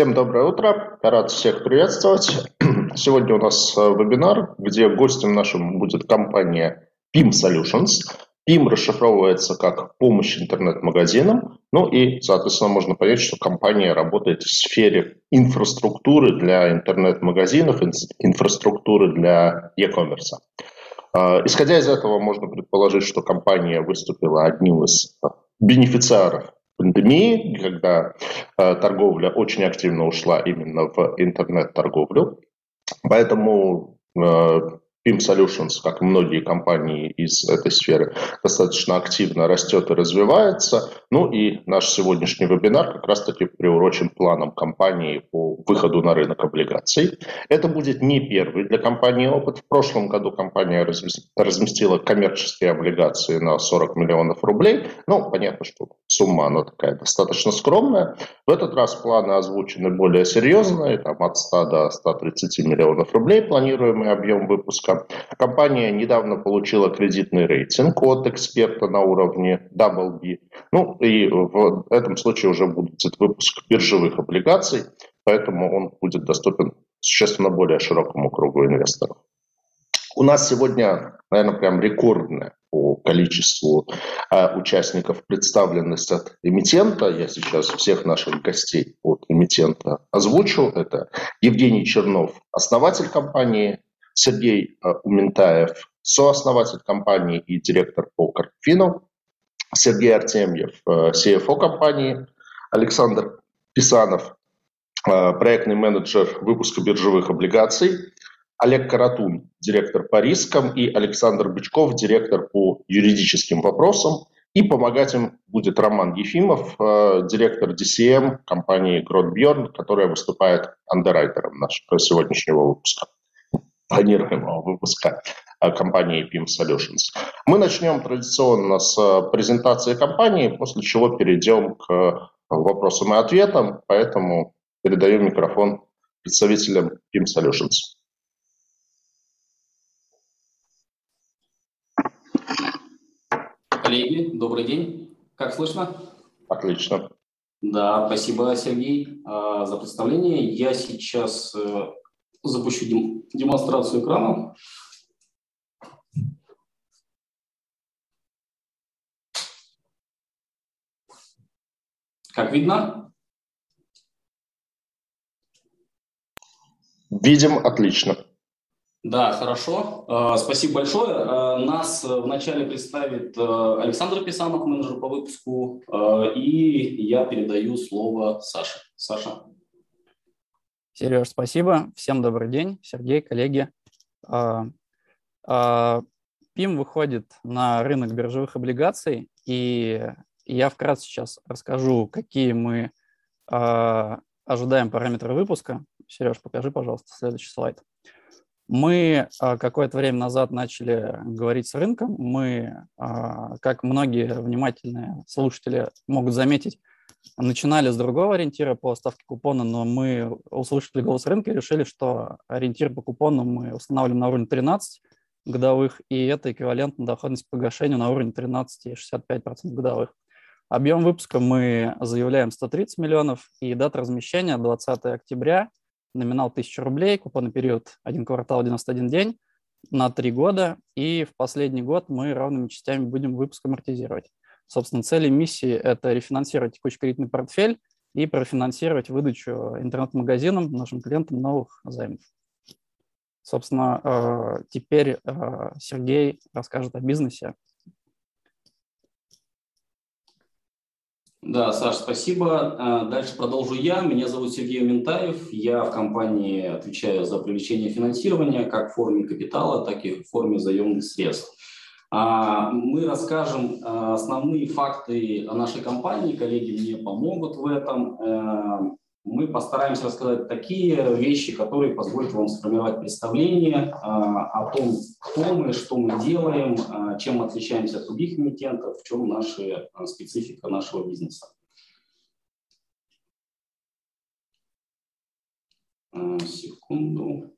Всем доброе утро. Рад всех приветствовать. Сегодня у нас э, вебинар, где гостем нашим будет компания PIM Solutions. PIM расшифровывается как помощь интернет-магазинам. Ну и, соответственно, можно понять, что компания работает в сфере инфраструктуры для интернет-магазинов, инфраструктуры для e-commerce. Э, исходя из этого, можно предположить, что компания выступила одним из бенефициаров пандемии, когда э, торговля очень активно ушла именно в интернет-торговлю. Поэтому э, PIM Solutions, как многие компании из этой сферы, достаточно активно растет и развивается. Ну и наш сегодняшний вебинар как раз-таки приурочен планам компании по выходу на рынок облигаций. Это будет не первый для компании опыт. В прошлом году компания разместила коммерческие облигации на 40 миллионов рублей. Ну, понятно, что сумма она такая достаточно скромная. В этот раз планы озвучены более серьезные, там от 100 до 130 миллионов рублей планируемый объем выпуска. Компания недавно получила кредитный рейтинг от эксперта на уровне Double B. Ну и в этом случае уже будет выпуск биржевых облигаций, поэтому он будет доступен существенно более широкому кругу инвесторов. У нас сегодня, наверное, прям рекордная по количеству э, участников представленность от эмитента. Я сейчас всех наших гостей от эмитента озвучу. Это Евгений Чернов, основатель компании, Сергей э, Ументаев, сооснователь компании и директор по Карпфину, Сергей Артемьев, э, CFO компании, Александр Писанов, э, проектный менеджер выпуска биржевых облигаций, Олег Каратун, директор по рискам, и Александр Бычков, директор по юридическим вопросам. И помогать им будет Роман Ефимов, директор DCM компании Гротбьерн, которая выступает андеррайтером нашего сегодняшнего выпуска планируемого выпуска э, компании PIM Solutions. Мы начнем традиционно с э, презентации компании, после чего перейдем к э, вопросам и ответам, поэтому передаю микрофон представителям PIM Solutions. Коллеги, добрый день. Как слышно? Отлично. Да, спасибо, Сергей, за представление. Я сейчас запущу дем демонстрацию экрана. Как видно? Видим отлично. Да, хорошо. Э, спасибо большое. Э, нас вначале представит э, Александр Писанов, менеджер по выпуску, и я передаю слово Саше. Саша. Сереж, спасибо. Всем добрый день. Сергей, коллеги. ПИМ выходит на рынок биржевых облигаций, и я вкратце сейчас расскажу, какие мы ожидаем параметры выпуска. Сереж, покажи, пожалуйста, следующий слайд. Мы какое-то время назад начали говорить с рынком. Мы, как многие внимательные слушатели могут заметить, начинали с другого ориентира по ставке купона, но мы услышали голос рынка и решили, что ориентир по купону мы устанавливаем на уровне 13 годовых, и это эквивалентно доходность по погашению на уровне 13,65% годовых. Объем выпуска мы заявляем 130 миллионов, и дата размещения 20 октября, номинал 1000 рублей, купонный период 1 квартал 91 день на 3 года, и в последний год мы равными частями будем выпуск амортизировать. Собственно, цели миссии – это рефинансировать текущий кредитный портфель и профинансировать выдачу интернет-магазинам, нашим клиентам новых займов. Собственно, э, теперь э, Сергей расскажет о бизнесе. Да, Саш, спасибо. Э, дальше продолжу я. Меня зовут Сергей Ментаев. Я в компании отвечаю за привлечение финансирования как в форме капитала, так и в форме заемных средств. А, мы расскажем а, основные факты о нашей компании, коллеги мне помогут в этом. Мы постараемся рассказать такие вещи, которые позволят вам сформировать представление а, о том, кто мы, что мы делаем, чем мы отличаемся от других эмитентов, в чем наша специфика нашего бизнеса. Секунду.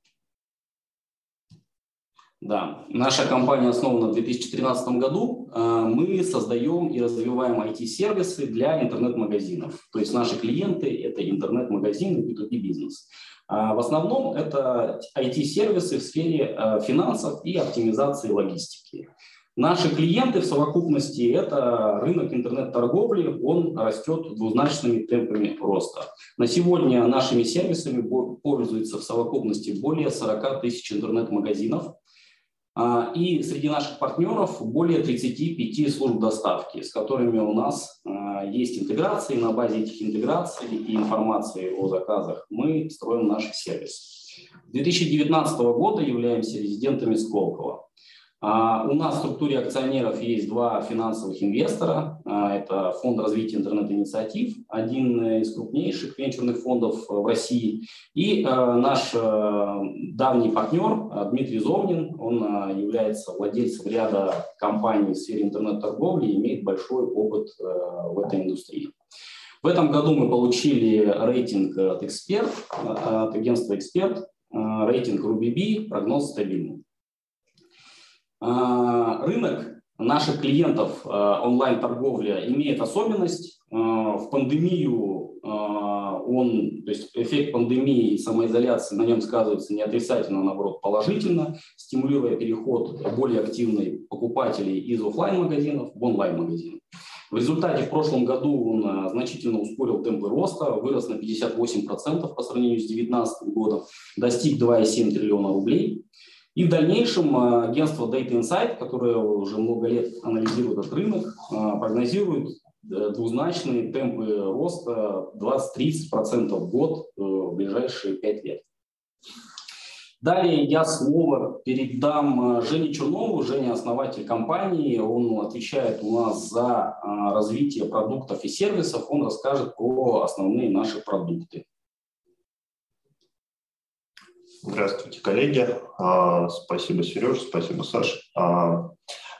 Да, наша компания основана в 2013 году. Э, мы создаем и развиваем IT-сервисы для интернет-магазинов. То есть наши клиенты – это интернет-магазины, B2B бизнес. А в основном это IT-сервисы в сфере э, финансов и оптимизации логистики. Наши клиенты в совокупности – это рынок интернет-торговли, он растет двузначными темпами роста. На сегодня нашими сервисами пользуются в совокупности более 40 тысяч интернет-магазинов, и среди наших партнеров более 35 служб доставки, с которыми у нас а, есть интеграции. На базе этих интеграций и информации о заказах мы строим наш сервис. С 2019 года являемся резидентами Сколково. А, у нас в структуре акционеров есть два финансовых инвестора. А, это фонд развития интернет-инициатив, один из крупнейших венчурных фондов в России. И а, наш давний партнер Дмитрий Зовнин, он является владельцем ряда компаний в сфере интернет-торговли и имеет большой опыт в этой индустрии. В этом году мы получили рейтинг от эксперт, от агентства «Эксперт», рейтинг RubyB, прогноз стабильный. А, рынок наших клиентов а, онлайн-торговля имеет особенность. А, в пандемию он, то есть эффект пандемии и самоизоляции на нем сказывается не отрицательно, а наоборот положительно, стимулируя переход более активных покупателей из офлайн магазинов в онлайн-магазины. В результате в прошлом году он значительно ускорил темпы роста, вырос на 58% по сравнению с 2019 годом, достиг 2,7 триллиона рублей. И в дальнейшем а, агентство Data Insight, которое уже много лет анализирует этот рынок, а, прогнозирует э, двузначные темпы роста 20-30% в год э, в ближайшие 5 лет. Далее я слово передам а, Жене Чернову. Женя – основатель компании. Он отвечает у нас за развитие продуктов и сервисов. Он расскажет про основные наши продукты. Здравствуйте, коллеги. А, спасибо, Сереж, спасибо, Саша. А,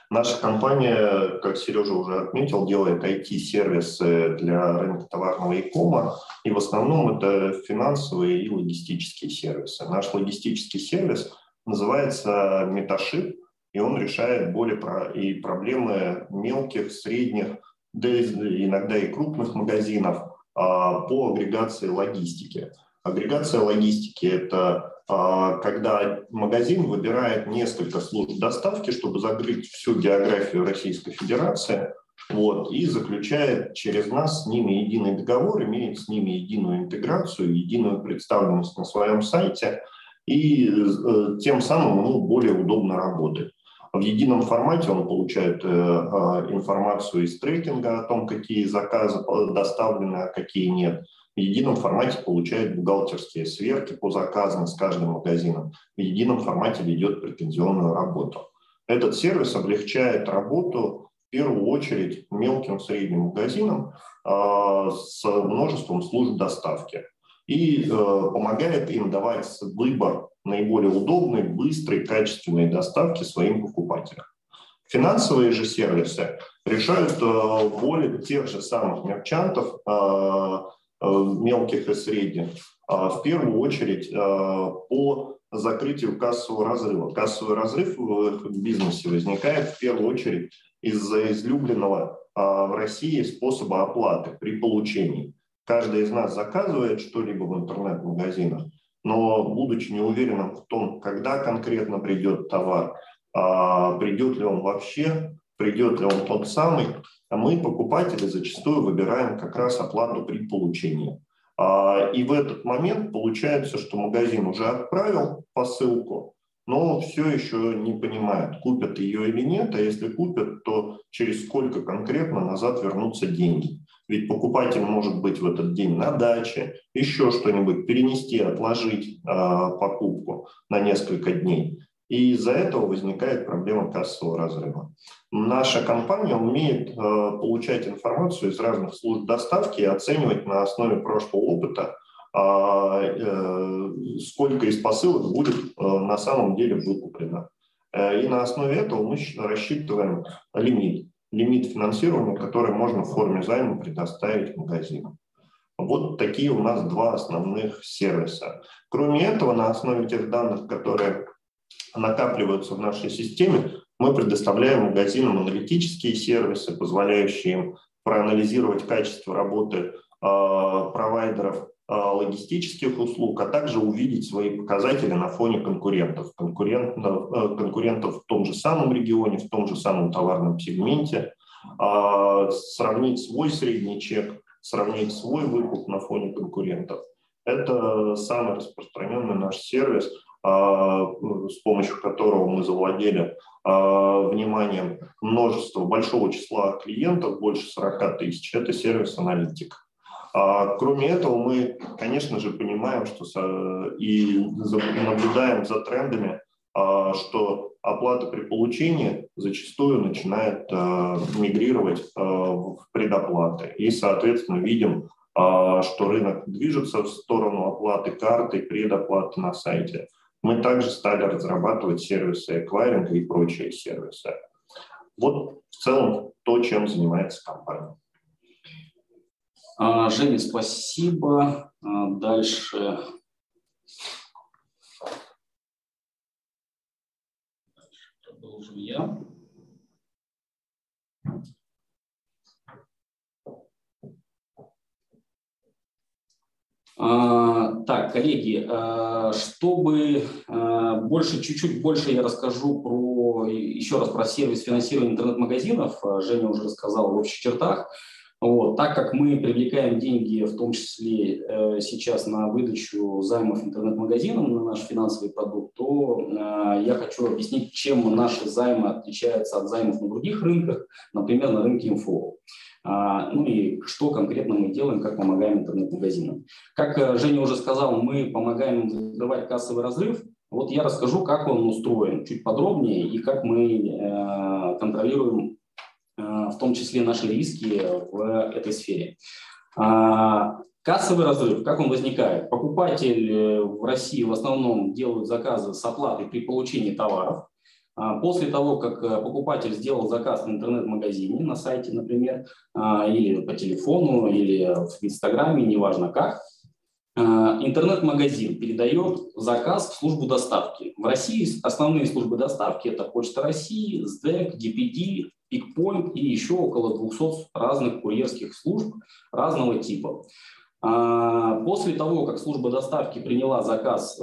наша компания, как Сережа уже отметил, делает IT-сервисы для рынка товарного e-кома, и в основном это финансовые и логистические сервисы. Наш логистический сервис называется Metaship, и он решает более про и проблемы мелких, средних, да иногда и крупных магазинов а, по агрегации логистики. Агрегация логистики – это когда магазин выбирает несколько служб доставки, чтобы закрыть всю географию Российской Федерации, вот, и заключает через нас с ними единый договор, имеет с ними единую интеграцию, единую представленность на своем сайте, и э, тем самым ему более удобно работать. В едином формате он получает э, а, информацию из трекинга о том, какие заказы доставлены, а какие нет – в едином формате получает бухгалтерские сверки по заказам с каждым магазином, в едином формате ведет претензионную работу. Этот сервис облегчает работу в первую очередь мелким средним магазинам э, с множеством служб доставки и э, помогает им давать выбор наиболее удобной, быстрой, качественной доставки своим покупателям. Финансовые же сервисы решают э, более тех же самых мерчантов Э, мелких и средних, а в первую очередь э, по закрытию кассового разрыва. Кассовый разрыв в бизнесе возникает в первую очередь из-за излюбленного а, в России способа оплаты при получении. Каждый из нас заказывает что-либо в интернет-магазинах, но будучи неуверенным в том, когда конкретно придет товар, а придет ли он вообще, придет ли он тот самый, а мы, покупатели, зачастую выбираем как раз оплату при получении. А, и в этот момент получается, что магазин уже отправил посылку, но все еще не понимает, купят ее или нет, а если купят, то через сколько конкретно назад вернутся деньги. Ведь покупатель может быть в этот день на даче, еще что-нибудь, перенести, отложить э, покупку на несколько дней. И из-за этого возникает проблема кассового разрыва. Наша компания умеет э, получать информацию из разных служб доставки и оценивать на основе прошлого опыта, э, э, сколько из посылок будет э, на самом деле выкуплено. И на основе этого мы рассчитываем лимит, лимит финансирования, который можно в форме займа предоставить магазину. Вот такие у нас два основных сервиса. Кроме этого, на основе тех данных, которые накапливаются в нашей системе, мы предоставляем магазинам аналитические сервисы, позволяющие им проанализировать качество работы э, провайдеров э, логистических услуг, а также увидеть свои показатели на фоне конкурентов. Конкурентов, э, конкурентов в том же самом регионе, в том же самом товарном сегменте, э, сравнить свой средний чек, сравнить свой выкуп на фоне конкурентов. Это самый распространенный наш сервис – а, с помощью которого мы завладели а, вниманием множества, большого числа клиентов, больше 40 тысяч, это сервис аналитик. А, кроме этого, мы, конечно же, понимаем что и наблюдаем за трендами, что оплата при получении зачастую начинает мигрировать в предоплаты. И, соответственно, видим, что рынок движется в сторону оплаты карты, предоплаты на сайте. Мы также стали разрабатывать сервисы эквайринга и прочие сервисы. Вот в целом то, чем занимается компания. А, Женя, спасибо. А, дальше. Продолжу я. Так, коллеги, а, чтобы а, больше, чуть-чуть больше я расскажу про, еще раз про сервис финансирования интернет-магазинов. Женя уже рассказал в общих чертах. Вот, так как мы привлекаем деньги, в том числе э, сейчас на выдачу займов интернет-магазинам на наш финансовый продукт, то я хочу объяснить, чем наши займы отличаются от займов на других рынках, например, на рынке инфо. А, ну и что конкретно мы делаем, как помогаем интернет-магазинам. Как э, Женя уже сказал, мы помогаем закрывать кассовый разрыв. Вот я расскажу, как он устроен чуть подробнее и как мы э, контролируем э, в том числе наши риски в этой сфере. А, кассовый разрыв, как он возникает? Покупатель в России в основном делает заказы с оплатой при получении товаров. А, после того, как э, покупатель сделал заказ в интернет-магазине, на сайте, например, а, или по телефону, или в Инстаграме, неважно как, а, интернет-магазин передает заказ в службу доставки. В России основные службы доставки – это Почта России, СДЭК, DPD, Пикпоинт и еще около 200 разных курьерских служб разного типа. После того, как служба доставки приняла заказ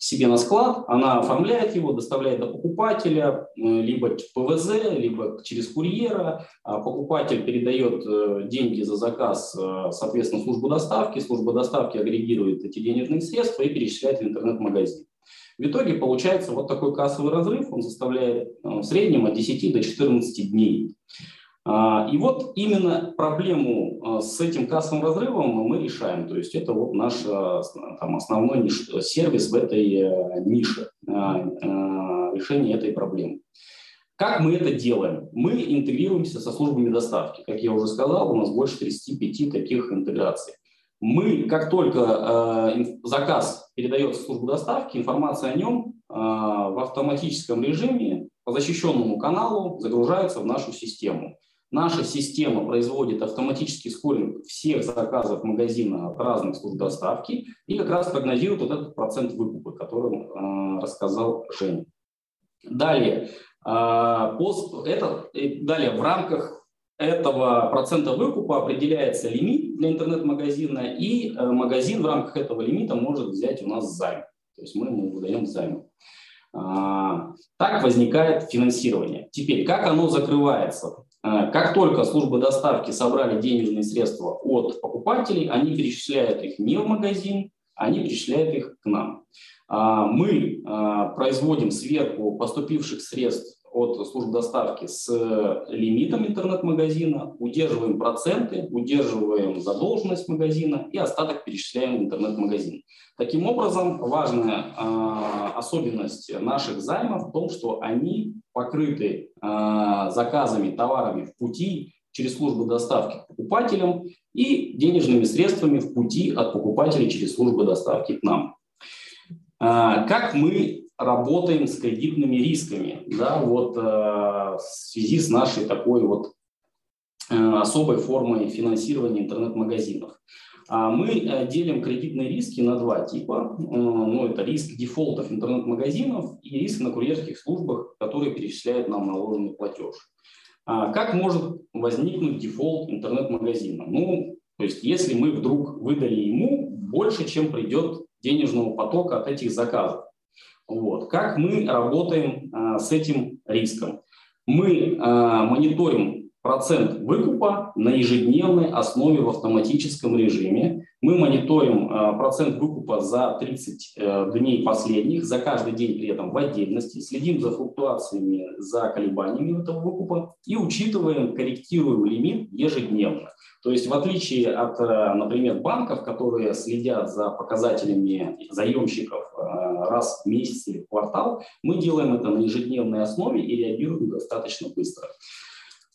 себе на склад, она оформляет его, доставляет до покупателя, э, либо ПВЗ, либо через курьера. А покупатель передает э, деньги за заказ, э, соответственно, службу доставки. Служба доставки агрегирует эти денежные средства и перечисляет в интернет-магазин. В итоге получается вот такой кассовый разрыв, он составляет в среднем от 10 до 14 дней. А, и вот именно проблему а, с этим кассовым разрывом мы решаем. То есть это вот наш а, там, основной сервис в этой э, нише решения этой проблемы. Как мы это делаем? Мы интегрируемся со службами доставки. Как я уже сказал, у нас больше 35 таких интеграций. Мы, как только заказ передается в службу доставки, информация о нем в автоматическом режиме по защищенному каналу загружается в нашу систему. Наша система производит автоматический скоринг всех заказов магазина от разных служб доставки и как раз прогнозирует вот этот процент выкупа, который э, рассказал Женя. Далее, э, пост, это, далее в рамках этого процента выкупа определяется лимит для интернет-магазина, и э, магазин в рамках этого лимита может взять у нас займ. То есть мы ему выдаем займ. А, так возникает финансирование. Теперь, как оно закрывается? А, как только службы доставки собрали денежные средства от покупателей, они перечисляют их не в магазин, они перечисляют их к нам. А, мы производим сверху поступивших средств от служб доставки с лимитом интернет-магазина, удерживаем проценты, удерживаем задолженность магазина и остаток перечисляем в интернет-магазин. Таким образом, важная э, особенность наших займов в том, что они покрыты э, заказами, товарами в пути через службу доставки к покупателям и денежными средствами в пути от покупателей через службу доставки к нам. Э, как мы работаем с кредитными рисками, да, вот э, в связи с нашей такой вот э, особой формой финансирования интернет-магазинов. А мы э, делим кредитные риски на два типа. Ну, это риск дефолтов интернет-магазинов и риск на курьерских службах, которые перечисляют нам наложенный платеж. А как может возникнуть дефолт интернет-магазина? Ну, то есть если мы вдруг выдали ему больше, чем придет денежного потока от этих заказов. Вот. Как мы работаем а, с этим риском? Мы а, мониторим процент выкупа на ежедневной основе в автоматическом режиме. Мы мониторим а, процент выкупа за 30 а, дней последних, за каждый день при этом в отдельности, следим за флуктуациями, за колебаниями этого выкупа и учитываем, корректируем лимит ежедневно. То есть в отличие от, э, например, банков, которые следят за показателями заемщиков э, раз в месяц или в квартал, мы делаем это на ежедневной основе и реагируем достаточно быстро.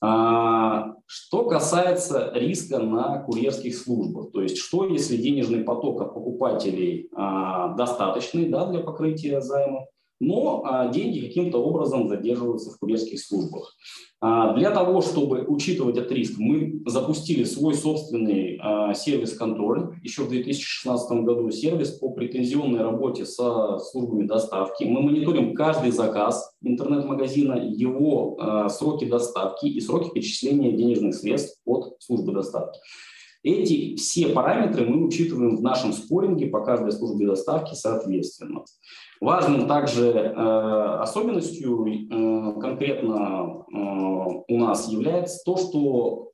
А, что касается риска на курьерских службах, то есть что если денежный поток от покупателей а, достаточный да, для покрытия займа, но а, деньги каким-то образом задерживаются в курьерских службах. А, для того, чтобы учитывать этот риск, мы запустили свой собственный а, сервис контроля еще в 2016 году, сервис по претензионной работе со службами доставки. Мы мониторим каждый заказ интернет-магазина, его сроки доставки и сроки перечисления денежных средств от службы доставки. Эти все параметры мы учитываем в нашем споринге по каждой службе доставки соответственно. Важным также э, особенностью э, конкретно э, у нас является то, что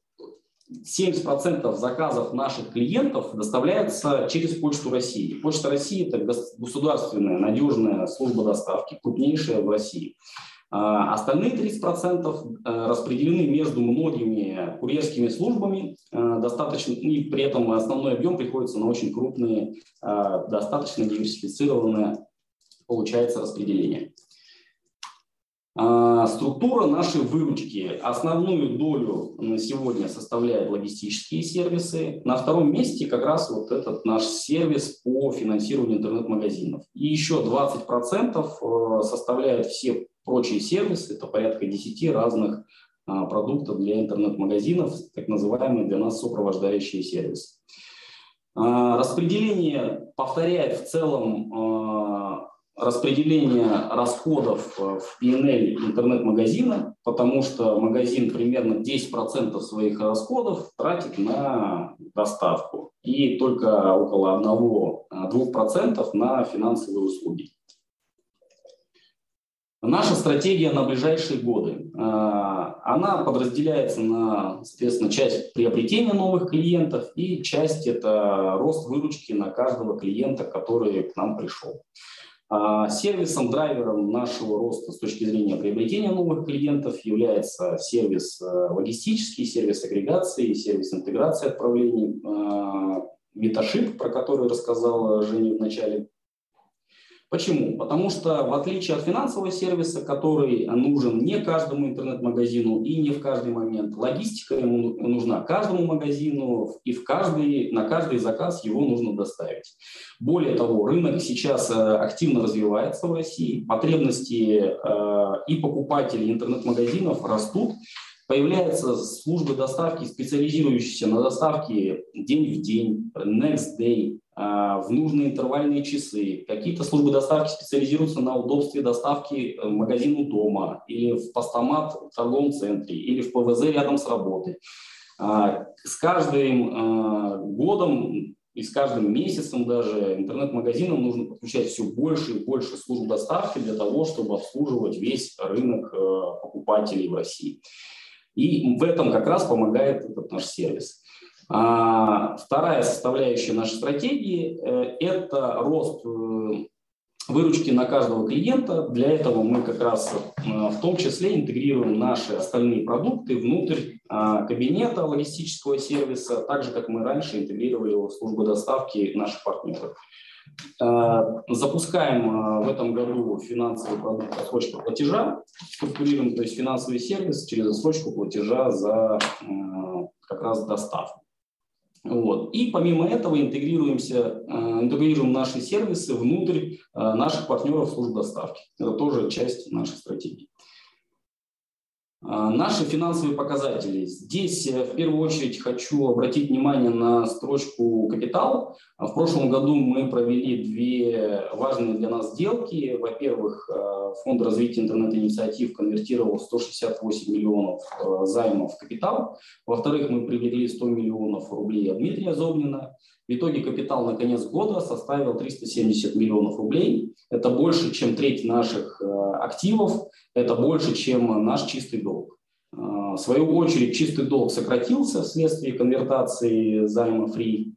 70% заказов наших клиентов доставляется через Почту России. Почта России – это государственная надежная служба доставки, крупнейшая в России. А остальные 30% э, распределены между многими курьерскими службами, э, достаточно, и при этом основной объем приходится на очень крупные, э, достаточно диверсифицированные получается распределение. А, структура нашей выручки. Основную долю на сегодня составляют логистические сервисы. На втором месте как раз вот этот наш сервис по финансированию интернет-магазинов. И еще 20% э, составляют все прочие сервисы. Это порядка 10 разных а, продуктов для интернет-магазинов, так называемые для нас сопровождающие сервисы. А, распределение повторяет в целом распределение расходов в P&L интернет-магазина, потому что магазин примерно 10% своих расходов тратит на доставку и только около 1-2% на финансовые услуги. Наша стратегия на ближайшие годы. Э, она подразделяется на, соответственно, часть приобретения новых клиентов и часть – это рост выручки на каждого клиента, который к нам пришел. А, сервисом, драйвером нашего роста с точки зрения приобретения новых клиентов является сервис э, логистический, сервис агрегации, сервис интеграции отправлений, Меташип, про который рассказала Женя в начале, Почему? Потому что в отличие от финансового сервиса, который нужен не каждому интернет-магазину и не в каждый момент, логистика ему нужна каждому магазину и в каждый, на каждый заказ его нужно доставить. Более того, рынок сейчас э, активно развивается в России, потребности э, и покупателей интернет-магазинов растут, Появляются службы доставки, специализирующиеся на доставке день в день, next day, в нужные интервальные часы. Какие-то службы доставки специализируются на удобстве доставки э, магазину дома или в постамат в торговом центре или в ПВЗ рядом с работой. А, с каждым а, годом и с каждым месяцем даже интернет-магазинам нужно подключать все больше и больше служб доставки для того, чтобы обслуживать весь рынок э, покупателей в России. И в этом как раз помогает этот наш сервис. А, вторая составляющая нашей стратегии э, – это рост э, выручки на каждого клиента. Для этого мы как раз э, в том числе интегрируем наши остальные продукты внутрь а, кабинета логистического сервиса, так же, как мы раньше интегрировали в службу доставки наших партнеров. Запускаем в этом году финансовый продукт отсрочка платежа, структурируем, то есть финансовый сервис через отсрочку платежа за как раз доставку. Вот. И помимо этого интегрируемся, э, интегрируем наши сервисы внутрь э, наших партнеров служб доставки. Это тоже часть нашей стратегии. А, наши финансовые показатели. Здесь э, в первую очередь хочу обратить внимание на строчку «Капитал». А в прошлом году мы провели две важные для нас сделки. Во-первых, э, Фонд развития интернет-инициатив конвертировал 168 миллионов э, займов в капитал. Во-вторых, мы привели 100 миллионов рублей от Дмитрия Зобнина. В итоге капитал на конец года составил 370 миллионов рублей. Это больше, чем треть наших активов это больше, чем наш чистый долг. А, в свою очередь, чистый долг сократился вследствие конвертации займа фри.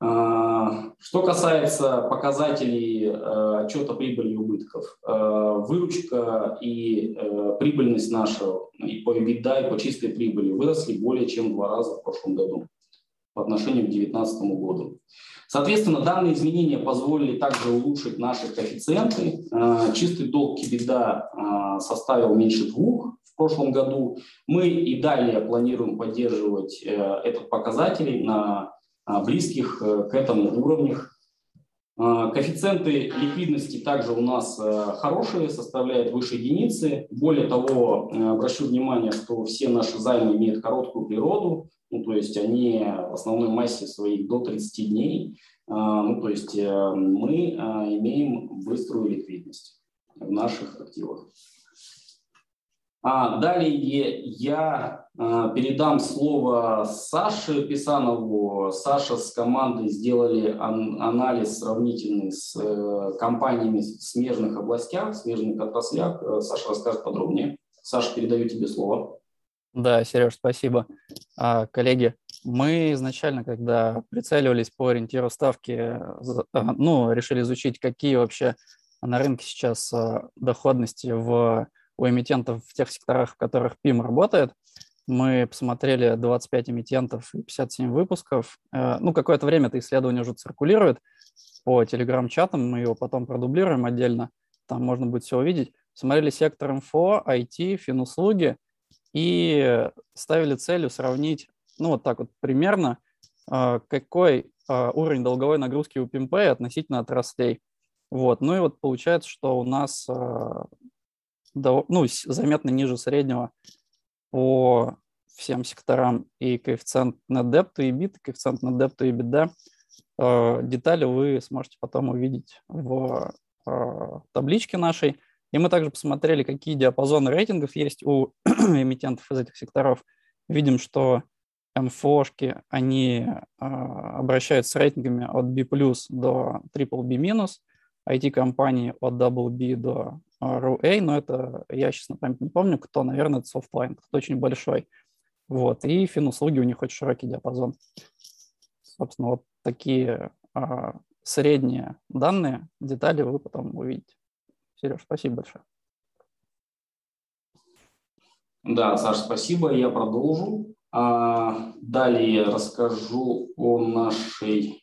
А, что касается показателей отчета прибыли и убытков, выручка и прибыльность нашего и по EBITDA, и по чистой прибыли выросли более чем в два раза в прошлом году по отношению к 2019 году. Соответственно, данные изменения позволили также улучшить наши коэффициенты. Э, чистый долг кибеда э, составил меньше двух в прошлом году. Мы и далее планируем поддерживать э, этот показатель на близких к этому уровнях. Коэффициенты ликвидности также у нас хорошие, составляют выше единицы. Более того, обращу внимание, что все наши займы имеют короткую природу, ну, то есть они в основной массе своих до 30 дней. А, ну, то есть э, мы а, имеем быструю ликвидность в наших активах. А далее я а, передам слово Саше Писанову. Саша с командой сделали анализ сравнительный с э, компаниями в смежных областях, в смежных отраслях. Э, Саша расскажет подробнее. Саша, передаю тебе слово. Да, Сереж, спасибо. А, коллеги, мы изначально, когда прицеливались по ориентиру ставки, ну, решили изучить, какие вообще на рынке сейчас а, доходности в, у эмитентов в тех секторах, в которых ПИМ работает. Мы посмотрели 25 эмитентов и 57 выпусков. Э, ну, какое-то время это исследование уже циркулирует по телеграм-чатам, мы его потом продублируем отдельно, там можно будет все увидеть. Смотрели сектор МФО, IT, финуслуги, и ставили целью сравнить, ну вот так вот примерно, а, какой а, уровень долговой нагрузки у PIMPay относительно отраслей. Вот. Ну и вот получается, что у нас а, ну, заметно ниже среднего по всем секторам и коэффициент to EBIT, и коэффициент net debt to EBITDA. Детали вы сможете потом увидеть в табличке нашей. И мы также посмотрели, какие диапазоны рейтингов есть у эмитентов из этих секторов. Видим, что МФОшки, они а, обращаются с рейтингами от B+, до BBB-, IT-компании от WB до ROA, но это я сейчас на память не помню, кто, наверное, это Softline, кто очень большой. Вот, и финуслуги у них очень широкий диапазон. Собственно, вот такие а, средние данные, детали вы потом увидите. Сереж, спасибо большое. Да, Саша, спасибо. Я продолжу. А, далее расскажу о нашей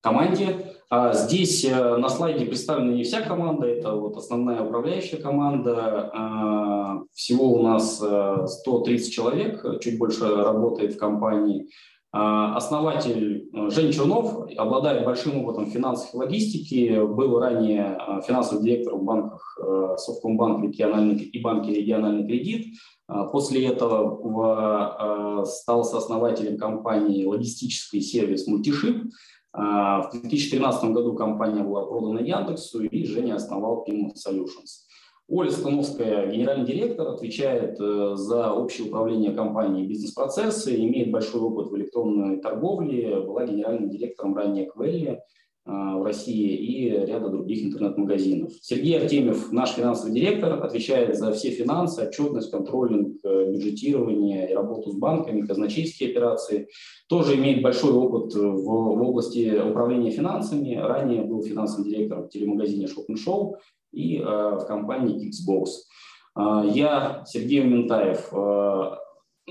команде. А, здесь э, на слайде представлена не вся команда, это вот основная управляющая команда. А, всего у нас 130 э, человек, чуть больше работает в компании. А, основатель э, Женя Чернов обладает большим опытом финансов и логистики, был ранее э, финансовым директором в банках э, Совкомбанк региональный, и банке «Региональный кредит». А, после этого стал сооснователем компании логистический сервис «Мультишип». А, в 2013 году компания была продана Яндексу, и Женя основал PIM Solutions. Оля Становская, генеральный директор, отвечает э, за общее управление компанией бизнес-процессы, имеет большой опыт в электронной торговле, была генеральным директором ранее Квелли э, в России и ряда других интернет-магазинов. Сергей Артемьев, наш финансовый директор, отвечает за все финансы, отчетность, контролинг, э, бюджетирование и работу с банками, казначейские операции. Тоже имеет большой опыт в, в области управления финансами. Ранее был финансовым директором в телемагазине Shop Show и э, в компании Xbox. Э, я, Сергей Ментаев, э,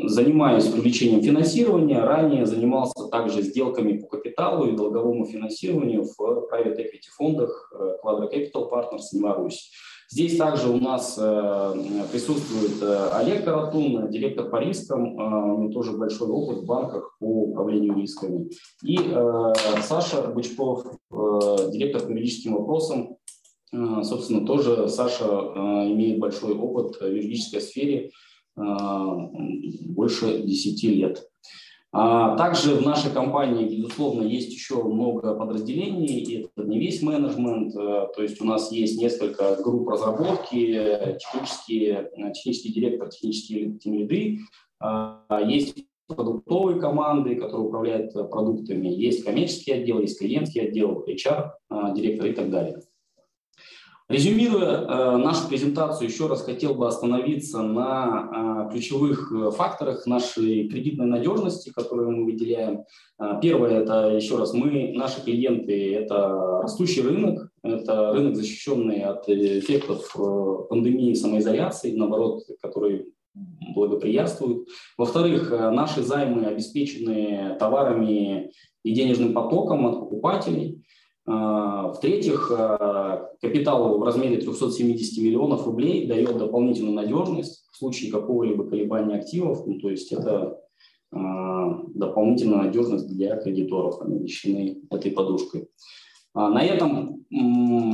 занимаюсь привлечением финансирования. Ранее занимался также сделками по капиталу и долговому финансированию в private equity фондах Quadra Capital Partners Беларусь. Здесь также у нас присутствует Олег Каратун, директор по рискам, у него тоже большой опыт в банках по управлению рисками. И Саша Бычков, директор по юридическим вопросам Собственно, тоже Саша имеет большой опыт в юридической сфере, больше 10 лет. А также в нашей компании, безусловно, есть еще много подразделений, и это не весь менеджмент, то есть у нас есть несколько групп разработки, технические, технический директор, технические лиды, а, есть продуктовые команды, которые управляют продуктами, есть коммерческий отдел, есть клиентский отдел, HR, а, директор и так далее. Резюмируя э, нашу презентацию, еще раз хотел бы остановиться на э, ключевых э, факторах нашей кредитной надежности, которые мы выделяем. Первое – это, еще раз, мы, наши клиенты – это растущий рынок, это рынок, защищенный от эффектов пандемии самоизоляции, наоборот, который благоприятствует. Во-вторых, наши займы обеспечены товарами и денежным потоком от покупателей. А, в-третьих, а, капитал в размере 370 миллионов рублей дает дополнительную надежность в случае какого-либо колебания активов, ну, то есть это а, дополнительная надежность для кредиторов, они этой подушкой. На этом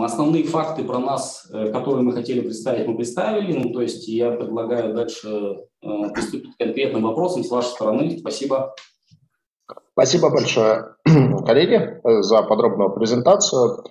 основные факты про нас, э, которые мы хотели представить, мы представили. Ну, то есть я предлагаю дальше э, приступить к конкретным вопросам с вашей стороны. Спасибо. Спасибо большое, коллеги, за подробную презентацию.